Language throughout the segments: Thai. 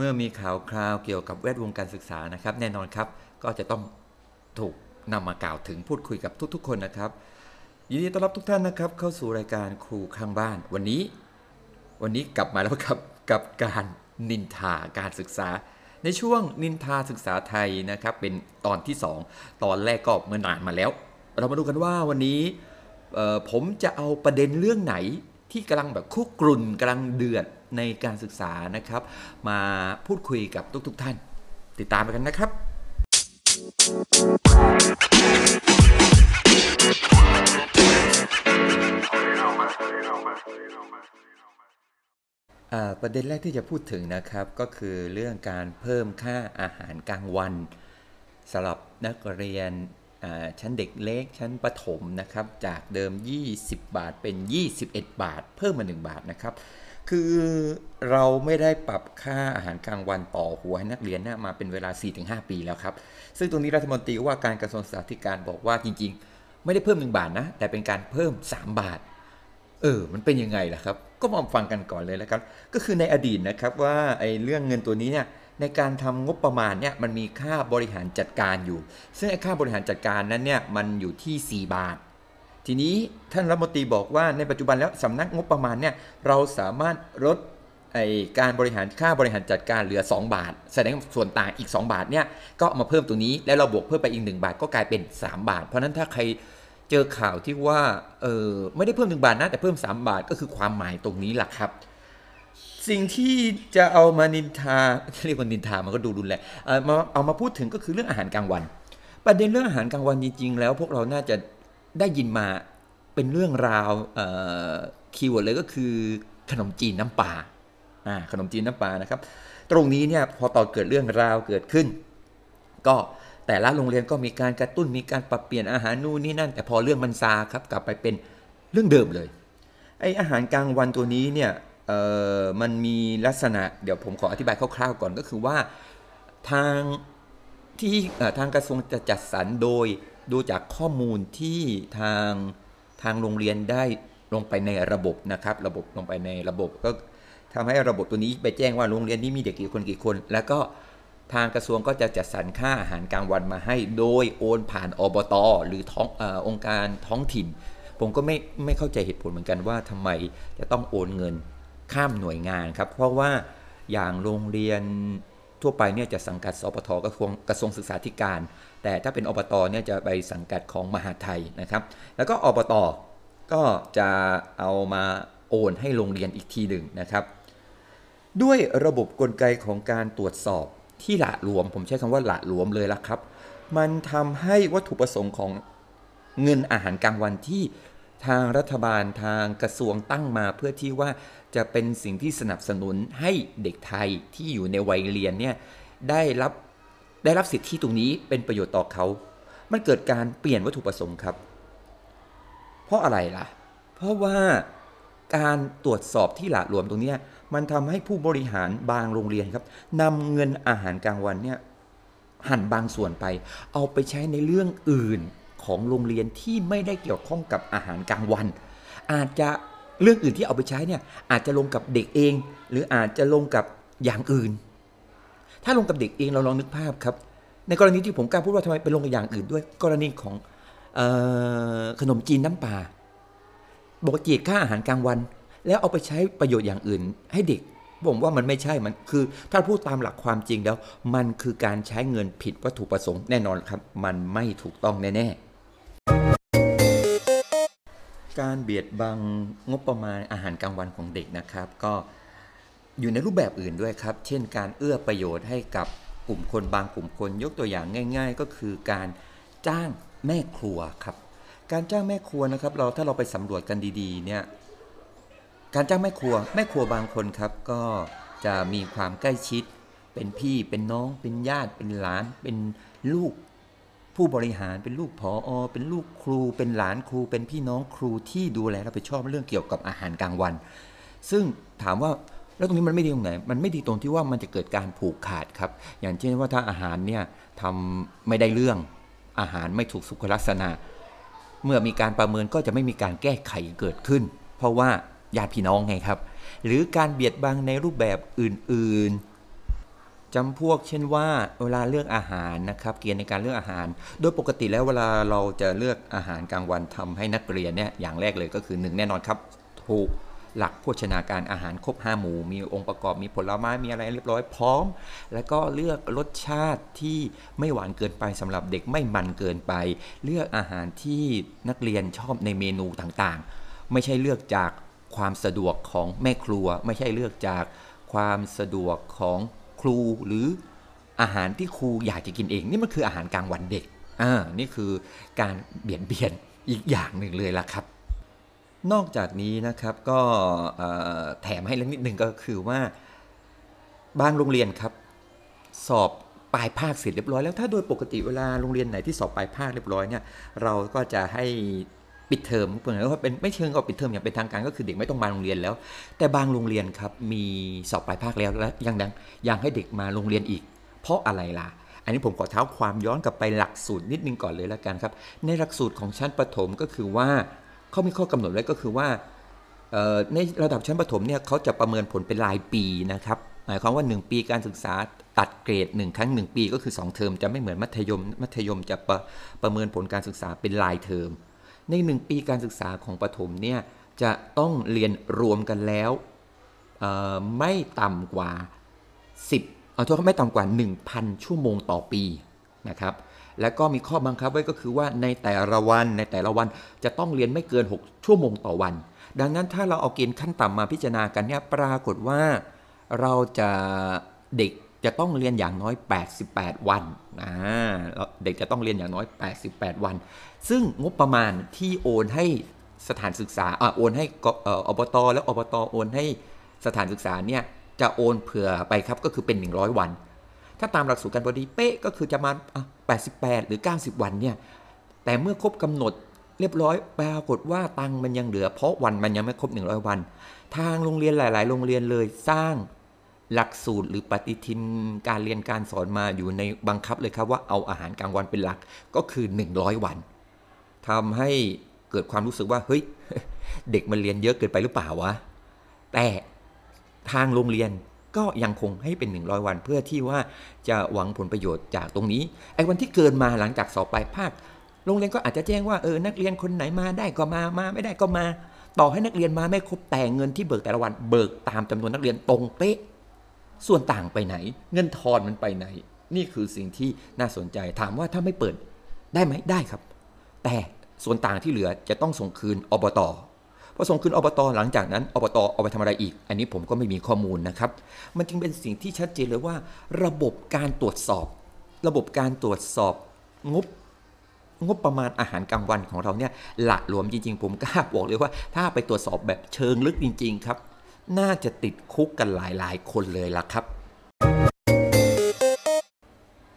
เมื่อมีข่าวคราวเกี่ยวกับแวดวงการศึกษานะครับ แน่นอนครับ ก็จะต้องถูกนำมากล่าวถึงพูดคุยกับทุกๆ คนนะครับยินดีต้อนรับทุกท่านนะครับ เข้าสู่รายการครูข้างบ้าน วันนี้ วันนี้กลับมาแล้วครับกับการนินทาการศึกษา ในช่วงนินทาศึกษาไทยนะครับ เป็นตอนที่ 2 ตอนแรกก็เมื่อนานมาแล้ว เรามาดูกันว่าวันนี้ผมจะเอาประเด็นเรื่องไหนที่กำลังแบบคุกกรุ่นกำลังเดือด ในการศึกษานะครับ มาพูดคุยกับทุกๆท่าน ติดตามไปกันนะครับ ประเด็นแรกที่จะพูดถึงนะครับก็คือเรื่องการเพิ่มค่าอาหารกลางวันสำหรับนักเรียนชั้นเด็กเล็กชั้นประถมนะครับ จากเดิม 20 บาทเป็น 21 บาท เพิ่มมา 1 บาทนะครับ คือเราไม่ได้ปรับค่าอาหารกลางวันต่อหัวให้นักเรียนนะมาเป็นเวลา 4-5 ปีแล้วครับ ซึ่งตรงนี้รัฐมนตรีว่าการกระทรวงศึกษาธิการบอกว่าจริง ๆ ไม่ได้เพิ่ม 1 บาทนะ แต่เป็นการเพิ่ม 3 บาท เออ มันเป็นยังไงล่ะครับ ก็มาฟังกันก่อนเลยแล้วครับ ก็คือในอดีตนะครับว่าไอ้เรื่องเงินตัวนี้เนี่ยในการทำงบประมาณเนี่ยมันมีค่าบริหารจัดการอยู่ ซึ่งไอ้ค่าบริหารจัดการนั้นเนี่ยมันอยู่ที่ 4 บาท ทีนี้ท่านรัฐมนตรีบอกว่าในปัจจุบันแล้วสำนักงบประมาณเนี่ยเราสามารถลดไอการบริหารค่าบริหารจัดการเหลือ 2 บาท แสดงส่วนต่างอีก 2 บาทเนี่ยก็ามาเพิ่มตรงนี้แล้วเราบวกเพิ่มไปอีก 1 บาทก็กลายเป็น 3 บาท เพราะฉะนั้นถ้าใครเจอข่าวที่ว่าเออไม่ได้เพิ่ม 1 บาทนะแต่เพิ่ม 3 บาทก็คือความหมายตรงนี้แหละครับ สิ่งที่จะเอามานินทาเรียกว่านินทามันก็ดูรุนแรงเออมาเอามาพูดถึงก็คือเรื่องอาหารกลางวัน ประเด็นเรื่องอาหารกลางวันจริงๆแล้ว พวกเราน่าจะ ได้ยินมาเป็นเรื่องราว keyword เลยก็คือขนมจีนน้ำปลาขนมจีนน้ำปลานะครับ ตรงนี้เนี่ยพอตอนเกิดเรื่องราวเกิดขึ้น ก็แต่ละโรงเรียนก็มีการกระตุ้นมีการปรับเปลี่ยนอาหารนู่นนี่นั่น แต่พอเรื่องมันซาครับกลับไปเป็นเรื่องเดิมเลยไออาหารกลางวันตัวนี้เนี่ยเออมันมีลักษณะเดี๋ยวผมขออธิบายคร่าวๆก่อนก็คือว่าทางที่ทางกระทรวงจะจัดสรรโดย ดูจากข้อมูลที่ทางทางโรงเรียนได้ลงไปในระบบนะครับ ระบบลงไปในระบบก็ทำให้ระบบตัวนี้ไปแจ้งว่าโรงเรียนนี้มีเด็กกี่คนกี่คน แล้วก็ทางกระทรวงก็จะจัดสรรค่าอาหารกลางวันมาให้ โดยโอนผ่านอบตหรือท้องอองค์การท้องถิ่น ผมก็ไม่ไม่เข้าใจเหตุผลเหมือนกันว่าทำไมจะต้องโอนเงินข้ามหน่วยงานครับ เพราะว่าอย่างโรงเรียนทั่วไปเนี่ยจะสังกัดสปทกระทรวงกระทรวงศึกษาธิการ แต่ถ้าเป็นอบตเนี่ยจะไปสังกัดของมหาไทยนะครับ แล้วก็อบตก็จะเอามาโอนให้โรงเรียนอีกทีหนึ่งนะครับ ด้วยระบบกลไกของการตรวจสอบที่หละหลวม ผมใช้คำว่าหละหลวมเลยละครับ มันทำให้วัตถุประสงค์ของเงินอาหารกลางวันที่ทางรัฐบาลทางกระทรวงตั้งมาเพื่อที่ว่าจะเป็นสิ่งที่สนับสนุนให้เด็กไทยที่อยู่ในวัยเรียนเนี่ยได้รับ ได้รับสิทธิตรงนี้เป็นประโยชน์ต่อเขา มันเกิดการเปลี่ยนวัตถุประสงค์ครับ เพราะอะไรล่ะ เพราะว่าการตรวจสอบที่หละหลวมตรงนี้มันทำให้ผู้บริหารบางโรงเรียนครับนำเงินอาหารกลางวันเนี่ยหั่นบางส่วนไป เอาไปใช้ในเรื่องอื่นของโรงเรียนที่ไม่ได้เกี่ยวข้องกับอาหารกลางวัน อาจจะเรื่องอื่นที่เอาไปใช้เนี่ยอาจจะลงกับเด็กเอง หรืออาจจะลงกับอย่างอื่น ถ้าลงกับเด็กเองเราลองนึกภาพครับ ในกรณีที่ผมกล้าพูดว่าทำไมไปลงกับอย่างอื่นด้วย กรณีของออขนมจีนน้ำปลาบอกจีดค่าอาหารกลางวัน แล้วเอาไปใช้ประโยชน์อย่างอื่น ให้เด็กผมว่ามันไม่ใช่มันคือ ถ้าพูดตามหลักความจริงแล้ว มันคือการใช้เงินผิดวัตถุประสงค์แน่นอนครับ มันไม่ถูกต้องแน่ๆการเบียดบังงบประมาณอาหารกลางวันของเด็กนะครับ ก็ อยู่ในรูปแบบอื่นด้วยครับ เช่นการเอื้อประโยชน์ให้กับกลุ่มคนบางกลุ่มคน ยกตัวอย่างง่าย ๆ ก็คือการจ้างแม่ครัวครับ การจ้างแม่ครัวนะครับ เราถ้าเราไปสำรวจกันดีๆเนี่ยการจ้างแม่ครัว แม่ครัวบางคนครับ ก็จะมีความใกล้ชิด เป็นพี่เป็นน้อง เป็นญาติเป็นหลาน เป็นลูกผู้บริหารเป็นลูกผออเป็นลูกครู เป็นหลานครู เป็นพี่น้องครูที่ดูแลรับผิดชอบเรื่องเกี่ยวกับอาหารกลางวัน ซึ่งถามว่า แล้วตรงนี้มันไม่ดีตรงไหน มันไม่ดีตรงที่ว่ามันจะเกิดการผูกขาดครับ อย่างเช่นว่าถ้าอาหารเนี่ยทำไม่ได้เรื่องอาหารไม่ถูกสุขลักษณะ เมื่อมีการประเมินก็จะไม่มีการแก้ไขเกิดขึ้น เพราะว่าญาติพี่น้องไงครับ หรือการเบียดบังในรูปแบบอื่นๆจำพวกเช่นว่าเวลาเลือกอาหารนะครับเกณฑ์ในการเลือกอาหาร โดยปกติแล้วเวลาเราจะเลือกอาหารกลางวันทำให้นักเรียนเนี่ยอย่างแรกเลยก็คือหนึ่งแน่นอนครับ ถูก หลักโภชนาการอาหารครบห้าหมู่ มีองค์ประกอบมีผลไม้มีอะไรเรียบร้อยพร้อม แล้วก็เลือกรสชาติที่ไม่หวานเกินไปสำหรับเด็กไม่มันเกินไป เลือกอาหารที่นักเรียนชอบในเมนูต่างๆ ไม่ใช่เลือกจากความสะดวกของแม่ครัว ไม่ใช่เลือกจากความสะดวกของครูหรืออาหารที่ครูอยากจะกินเอง นี่มันคืออาหารกลางวันเด็กอ่านี่คือการเบียดเบียนอีกอย่างหนึ่งเลยล่ะครับ นอกจากนี้นะครับก็แถมให้เล็กนิดหนึ่งก็คือว่าบางโรงเรียนครับ สอบปลายภาคเสร็จเรียบร้อยแล้วถ้าโดยปกติเวลาโรงเรียนไหนที่สอบปลายภาคเรียบร้อยเนี่ยเราก็จะให้ปิดเทอมเพื่อนว่าเป็นไม่เชิงกับปิดเทอมอย่างเป็นทางการก็คือเด็กไม่ต้องมาโรงเรียนแล้ว แต่บางโรงเรียนครับมีสอบปลายภาคแล้วและยังดังยังให้เด็กมาโรงเรียนอีก เพราะอะไรล่ะ อันนี้ผมขอเท้าความย้อนกลับไปหลักสูตรนิดนึงก่อนเลยแล้วกันครับ ในหลักสูตรของชั้นประถมก็คือว่า เขามีข้อกำหนดไว้ก็คือว่าในระดับชั้นประถมเนี่ยเขาจะประเมินผลเป็นรายปีนะครับหมายความว่า 1 ปีการศึกษาตัดเกรด 1 ครั้ง 1 ปีก็คือ 2 เทอมจะไม่เหมือนมัธยม มัธยมจะประประเมินผลการศึกษาเป็นรายเทอม ใน 1 ปีการศึกษาของประถมเนี่ยจะต้องเรียนรวมกันแล้วไม่ต่ำกว่า 10 เอาโทษไม่ต่ำกว่า 1,000 ชั่วโมงต่อปีนะครับ แล้วก็มีข้อบังคับไว้ก็คือว่าในแต่ละวันในแต่ละวันจะต้องเรียนไม่เกิน 6 ชั่วโมงต่อวัน ดังนั้นถ้าเราเอาเกณฑ์ขั้นต่ำมาพิจารณากันเนี่ยปรากฏว่าเราจะเด็กจะต้องเรียนอย่างน้อย 88 วันอ่าเด็กจะต้องเรียนอย่างน้อย 88 วัน ซึ่งงบประมาณที่โอนให้สถานศึกษาอโอนให้กเอ่ออบต แล้วอบตโอนให้สถานศึกษาเนี่ยจะโอนเผื่อไปครับก็คือเป็น 100 วัน ถ้าตามหลักสูตรการพอดีเป๊ะก็คือจะมา88 หรือ 90 วันเนี่ย แต่เมื่อครบกำหนดเรียบร้อยปรากฏว่าตังมันยังเหลือ เพราะวันมันยังไม่ครบ 100 วัน ทางโรงเรียนหลาย ๆ โรงเรียนเลยสร้างหลักสูตรหรือปฏิทินการเรียนการสอนมาอยู่ในบังคับเลยครับว่าเอาอาหารกลางวันเป็นหลักก็คือ 100 วันทำให้เกิดความรู้สึกว่าเฮ้ยเด็กมันเรียนเยอะเกินไปหรือเปล่าวะแต่ทางโรงเรียน ก็ยังคงให้เป็น 100 วันเพื่อที่ว่าจะหวังผลประโยชน์จากตรงนี้ไอ้วันที่เกินมาหลังจากสอบปลายภาคโรงเรียนก็อาจจะแจ้งว่าเออนักเรียนคนไหนมาได้ก็มามาไม่ได้ก็มา ต่อให้นักเรียนมาไม่ครบแต่เงินที่เบิกแต่ละวันเบิกตามจำนวนนักเรียนตรงเป๊ะ ส่วนต่างไปไหน เงินทอนมันไปไหน นี่คือสิ่งที่น่าสนใจถามว่าถ้าไม่เปิดได้ไหมได้ครับ แต่ส่วนต่างที่เหลือจะต้องส่งคืนอบต พอส่งคืนอบตหลังจากนั้นอบตเอาไปทำอะไรอีก อันนี้ผมก็ไม่มีข้อมูลนะครับ มันจึงเป็นสิ่งที่ชัดเจนเลยว่า ระบบการตรวจสอบ ระบบการตรวจสอบงบงบประมาณอาหารกลางวันของเราเนี่ยหละหลวมจริงๆ ผมกล้าบอกเลยว่า ถ้าไปตรวจสอบแบบเชิงลึกจริง ๆ ครับ น่าจะติดคุกกันหลายๆ คนเลยล่ะครับ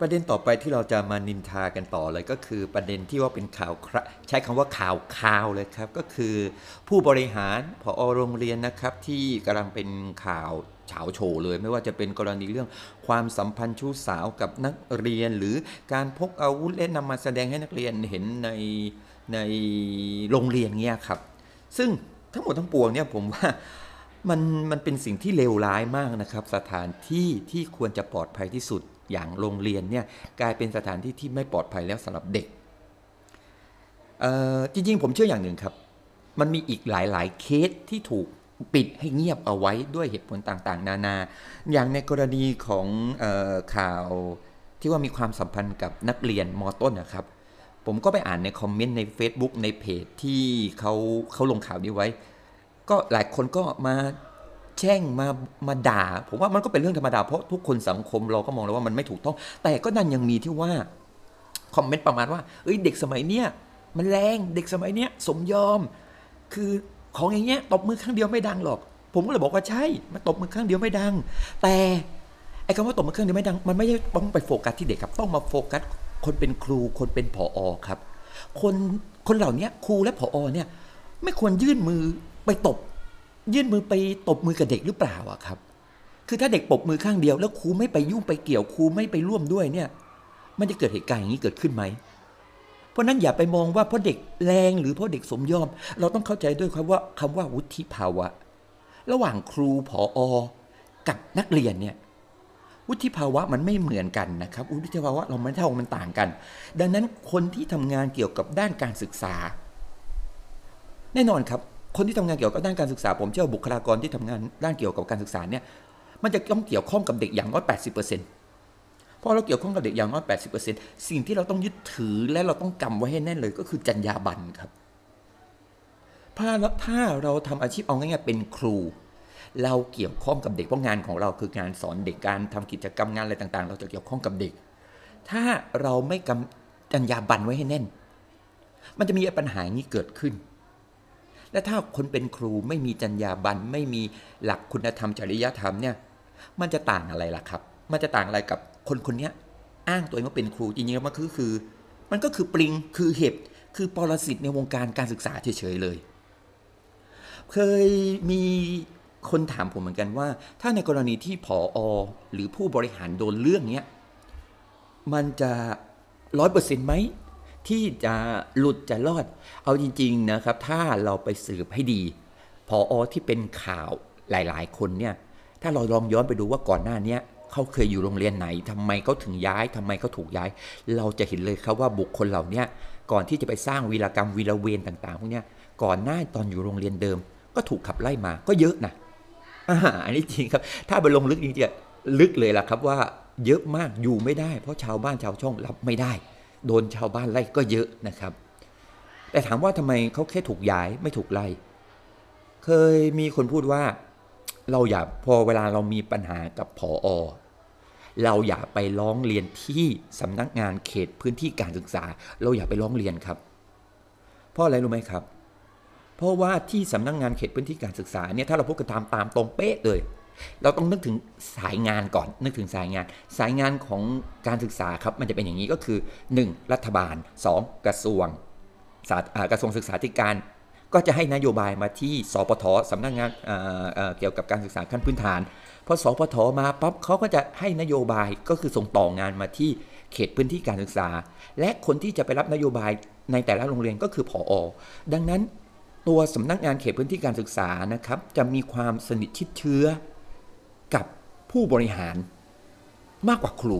ประเด็นต่อไปที่เราจะมานินทากันต่อเลยก็คือประเด็นที่ว่าเป็นข่าวคระใช้คำว่าข่าวข่าวเลยครับ ก็คือผู้บริหารผอโรงเรียนนะครับที่กำลังเป็นข่าวเฉาโฉเลย ไม่ว่าจะเป็นกรณีเรื่องความสัมพันธ์ชู้สาวกับนักเรียน หรือการพกอาวุธและนำมาแสดงให้นักเรียนเห็นในในโรงเรียนเงี้ยครับ ซึ่งทั้งหมดทั้งปวงเนี่ยผมว่ามันมันเป็นสิ่งที่เลวร้ายมากนะครับ สถานที่ที่ควรจะปลอดภัยที่สุด อย่างโรงเรียนเนี่ยกลายเป็นสถานที่ที่ไม่ปลอดภัยแล้วสำหรับเด็กจริงๆ ผมเชื่ออย่างหนึ่งครับ มันมีอีกหลายๆเคสที่ถูกปิดให้เงียบเอาไว้ด้วยเหตุผลต่างๆ นานา อย่างในกรณีของออข่าวที่ว่ามีความสัมพันธ์กับนักเรียนมต้นนะครับ ผมก็ไปอ่านในคอมเมนต์ใน Facebook ในเพจที่เขาเขาลงข่าวนี้ไว้ ก็หลายคนก็มา แช่งมามาด่า ผมว่ามันก็เป็นเรื่องธรรมดาเพราะทุกคนสังคมเราก็มองแล้วว่ามันไม่ถูกต้อง แต่ก็นั่นยังมีที่ว่าคอมเมนต์ประมาณว่าเอ้ยเด็กสมัยเนี้ยมันแรงเด็กสมัยเนี้ยสมยอม คือของอย่างเงี้ยตบมือข้างเดียวไม่ดังหรอก ผมก็เลยบอกว่าใช่มันตบมือข้างเดียวไม่ดัง แต่ไอ้คำว่าตบมือข้างเดียวไม่ดัง มันไม่ใช่ต้องไปโฟกัสที่เด็กครับ ต้องมาโฟกัสคนเป็นครูคนเป็นผออครับ คนคนเหล่านี้ครูและผอเนี่ย ไม่ควรยื่นมือไปตบ ยื่นมือไปตบมือกับเด็กหรือเปล่าอะครับ คือถ้าเด็กปบมือข้างเดียว แล้วครูไม่ไปยุ่งไปเกี่ยวครูไม่ไปร่วมด้วยเนี่ย มันจะเกิดเหตุการณ์อย่างนี้เกิดขึ้นไหม เพราะนั้นอย่าไปมองว่าเพราะเด็กแรงหรือเพราะเด็กสมยอม เราต้องเข้าใจด้วยคำว่าคำว่าวุฒิภาวะ ระหว่างครูผออกับนักเรียนเนี่ยวุฒิภาวะมันไม่เหมือนกันนะครับวุฒิภาวะเราไม่เท่ามันต่างกัน ดังนั้นคนที่ทำงานเกี่ยวกับด้านการศึกษา แน่นอนครับ คนที่ทำงานเกี่ยวกับด้านการศึกษา ผมเชื่อบุคลากรที่ทำงานด้านเกี่ยวกับการศึกษาเนี่ยมันจะต้องเกี่ยวข้องกับเด็กอย่างน้อย 80%เพราะเราเกี่ยวข้องกับเด็กอย่างน้อย 80%สิ่งที่เราต้องยึดถือและเราต้องจำไว้ให้แน่นเลยก็คือจรรยาบรรณครับถ้าถ้าเราทำอาชีพเอาง่ายๆเป็นครู เราเกี่ยวข้องกับเด็กเพราะงานของเราคืองานสอนเด็กการทำกิจกรรมงานอะไรต่างๆ เราจะเกี่ยวข้องกับเด็ก ถ้าเราไม่กำจรรยาบรรณไว้ให้แน่น มันจะมีปัญหาอย่างนี้เกิดขึ้น และถ้าคนเป็นครูไม่มีจรรยาบรรณไม่มีหลักคุณธรรมจริยธรรมเนี่ย มันจะต่างอะไรล่ะครับ มันจะต่างอะไรกับคนคนนี้อ้างตัวเองว่าเป็นครูจริงๆแล้วมันคือคือ มันก็คือปริงคือเห็บคือปรสิตในวงการการศึกษาเฉยๆเลย เคยมีคนถามผมเหมือนกันว่า ถ้าในกรณีที่ผออหรือผู้บริหารโดนเรื่องเนี้ยมันจะร้อยเปอร์เซ็นต์ไหม ที่จะหลุดจะรอด เอาจริง ๆนะครับ ถ้าเราไปสืบให้ดีผออที่เป็นข่าวหลายๆ คนเนี่ย ถ้าเราลองย้อนไปดูว่าก่อนหน้านี้เขาเคยอยู่โรงเรียนไหนทำไมเขาถึงย้ายทำไมเขาถูกย้าย เราจะเห็นเลยครับว่าบุคคลเหล่านี้ก่อนที่จะไปสร้างวีรกรรมวีรเวรต่างๆพวกเนี้ยก่อนหน้าตอนอยู่โรงเรียนเดิม ก็ถูกขับไล่มาก็เยอะนะอ่าอันนี้จริงครับ ถ้าไปลงลึกจริงๆลึกเลยล่ะครับว่าเยอะมากอยู่ไม่ได้ เพราะชาวบ้านชาวช่องรับไม่ได้ โดนชาวบ้านไล่ก็เยอะนะครับ แต่ถามว่าทำไมเขาแค่ถูกย้ายไม่ถูกไล่ เคยมีคนพูดว่า เราอย่าพอเวลาเรามีปัญหากับผออเราอย่าไปร้องเรียนที่สำนักงานเขตพื้นที่การศึกษา เราอย่าไปร้องเรียนครับ เพราะอะไรรู้ไหมครับ เพราะว่าที่สำนักงานเขตพื้นที่การศึกษาเนี่ยถ้าเราพูดกันตามตามตรงเป๊ะเลย เราต้องนึกถึงสายงานก่อน นึกถึงสายงาน สายงานของการศึกษาครับมันจะเป็นอย่างนี้ก็คือ 1. รัฐบาล 2. กระทรวงกระทรวงศึกษาธิการ ก็จะให้นโยบายมาที่สปทสำนักงานเกี่ยวกับการศึกษาขั้นพื้นฐานพอสปทมาปั๊บเขาก็จะให้นโยบายก็คือส่งต่องานมาที่เขตพื้นที่การศึกษา และคนที่จะไปรับนโยบายในแต่ละโรงเรียนก็คือผอดังนั้นตัวสำนักงานเขตพื้นที่การศึกษานะครับจะมีความสนิทชิดเชื้อ กับผู้บริหารมากกว่าครู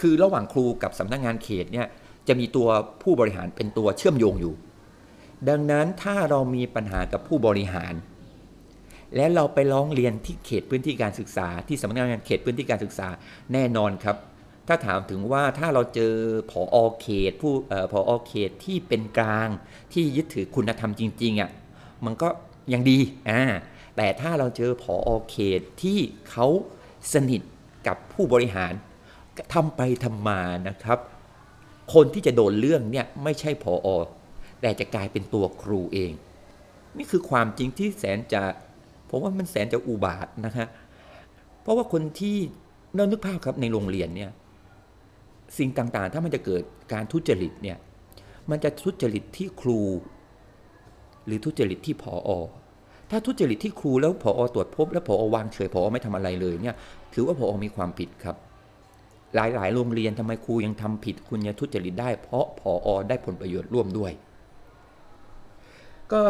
คือระหว่างครูกับสำนักงานเขตเนี่ยจะมีตัวผู้บริหารเป็นตัวเชื่อมโยงอยู่ ดังนั้นถ้าเรามีปัญหากับผู้บริหาร และเราไปร้องเรียนที่เขตพื้นที่การศึกษา ที่สำนักงานเขตพื้นที่การศึกษาแน่นอนครับ ถ้าถามถึงว่าถ้าเราเจอผออเขต ผู้ออผออเขตที่เป็นกลางที่ยึดถือคุณธรรมจริงๆอะมันก็ยังดีอ่า แต่ถ้าเราเจอผออเขตที่เขาสนิทกับผู้บริหารทำไปทำมานะครับ คนที่จะโดนเรื่องเนี่ยไม่ใช่ผออแต่จะกลายเป็นตัวครูเอง นี่คือความจริงที่แสนจะผมว่ามันแสนจะอุบาทนะฮะเพราะว่าคนที่เรานึกภาพครับในโรงเรียนเนี่ยสิ่งต่างๆ ถ้ามันจะเกิดการทุจริตเนี่ยมันจะทุจริตที่ครู หรือทุจริตที่ผออ ถ้าทุจริตที่ครูแล้วผอตรวจพบ แล้วผอวางเฉยผอไม่ทำอะไรเลยเนี่ยถือว่าผอมีความผิดครับ หลายๆ โรงเรียนทำไมครูยังทำผิดคุณยังทุจริตได้ เพราะผอได้ผลประโยชน์ร่วมด้วย ก็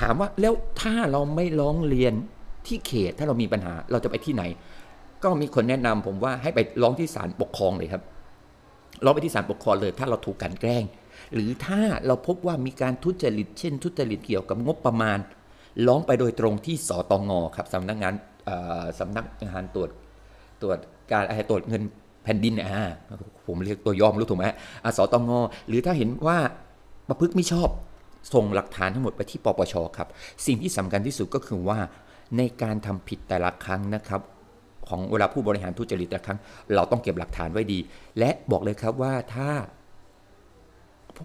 ถามว่าแล้วถ้าเราไม่ร้องเรียนที่เขตถ้าเรามีปัญหาเราจะไปที่ไหน ก็มีคนแนะนำผมว่าให้ไปร้องที่ศาลปกครองเลยครับร้องไปที่ศาลปกครองเลย ถ้าเราถูกกันแกล้ง หรือถ้าเราพบว่ามีการทุจริต เช่น ทุจริตเกี่ยวกับงบประมาณ ร้องไปโดยตรงที่สตงครับสำนักงานสำนักงานตรวจตรวจการอะไรตรวจเงินแผ่นดินอ่าผมเรียกตัวย่อมรู้ถูกไหมอ่าสตงหรือถ้าเห็นว่าประพฤติไม่ชอบส่งหลักฐานทั้งหมดไปที่ปปชครับ สิ่งที่สำคัญที่สุดก็คือว่าในการทำผิดแต่ละครั้งนะครับ ของเวลาผู้บริหารทุจริตแต่ละครั้ง เราต้องเก็บหลักฐานไว้ดี และบอกเลยครับว่าถ้า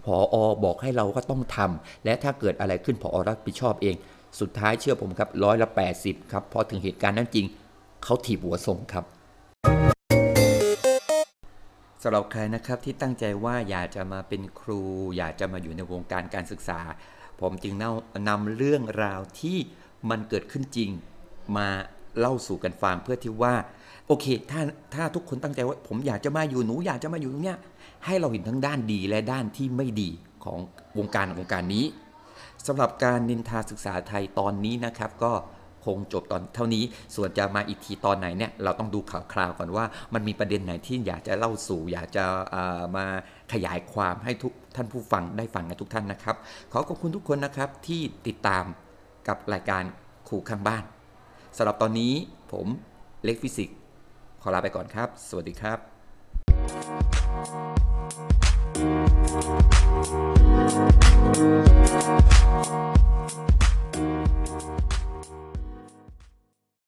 ผออบอกให้เราก็ต้องทำและถ้าเกิดอะไรขึ้นผอรับผิดชอบเอง สุดท้ายเชื่อผมครับร้อยละ 80 ครับพอถึงเหตุการณ์นั้นจริง เขาถีบหัวส่งครับสำหรับใครนะครับที่ตั้งใจว่าอยากจะมาเป็นครู อยากจะมาอยู่ในวงการการศึกษา ผมจึงนำนำเรื่องราวที่มันเกิดขึ้นจริง มาเล่าสู่กันฟังเพื่อที่ว่า โอเค ถ้าถ้าทุกคนตั้งใจว่า ผมอยากจะมาอยู่หนูอยากจะมาอยู่ตรงเนี้ยให้เราเห็นทั้งด้านดีและด้านที่ไม่ดีของวงการวงการนี้ สำหรับการนินทาศึกษาไทยตอนนี้นะครับ ก็คงจบตอนเท่านี้ ส่วนจะมาอีกทีตอนไหนเนี่ยเราต้องดูข่าวคราวก่อนว่า มันมีประเด็นไหนที่อยากจะเล่าสู่ อยากจะามาขยายความให้ทุกท่านผู้ฟังได้ฟังกันทุกท่านนะครับ ขอขอบคุณทุกคนนะครับที่ติดตามกับรายการครูข้างบ้านสำหรับตอนนี้ผมเล็กฟิสิกส์ขอลาไปก่อนครับ สวัสดีครับ Oh,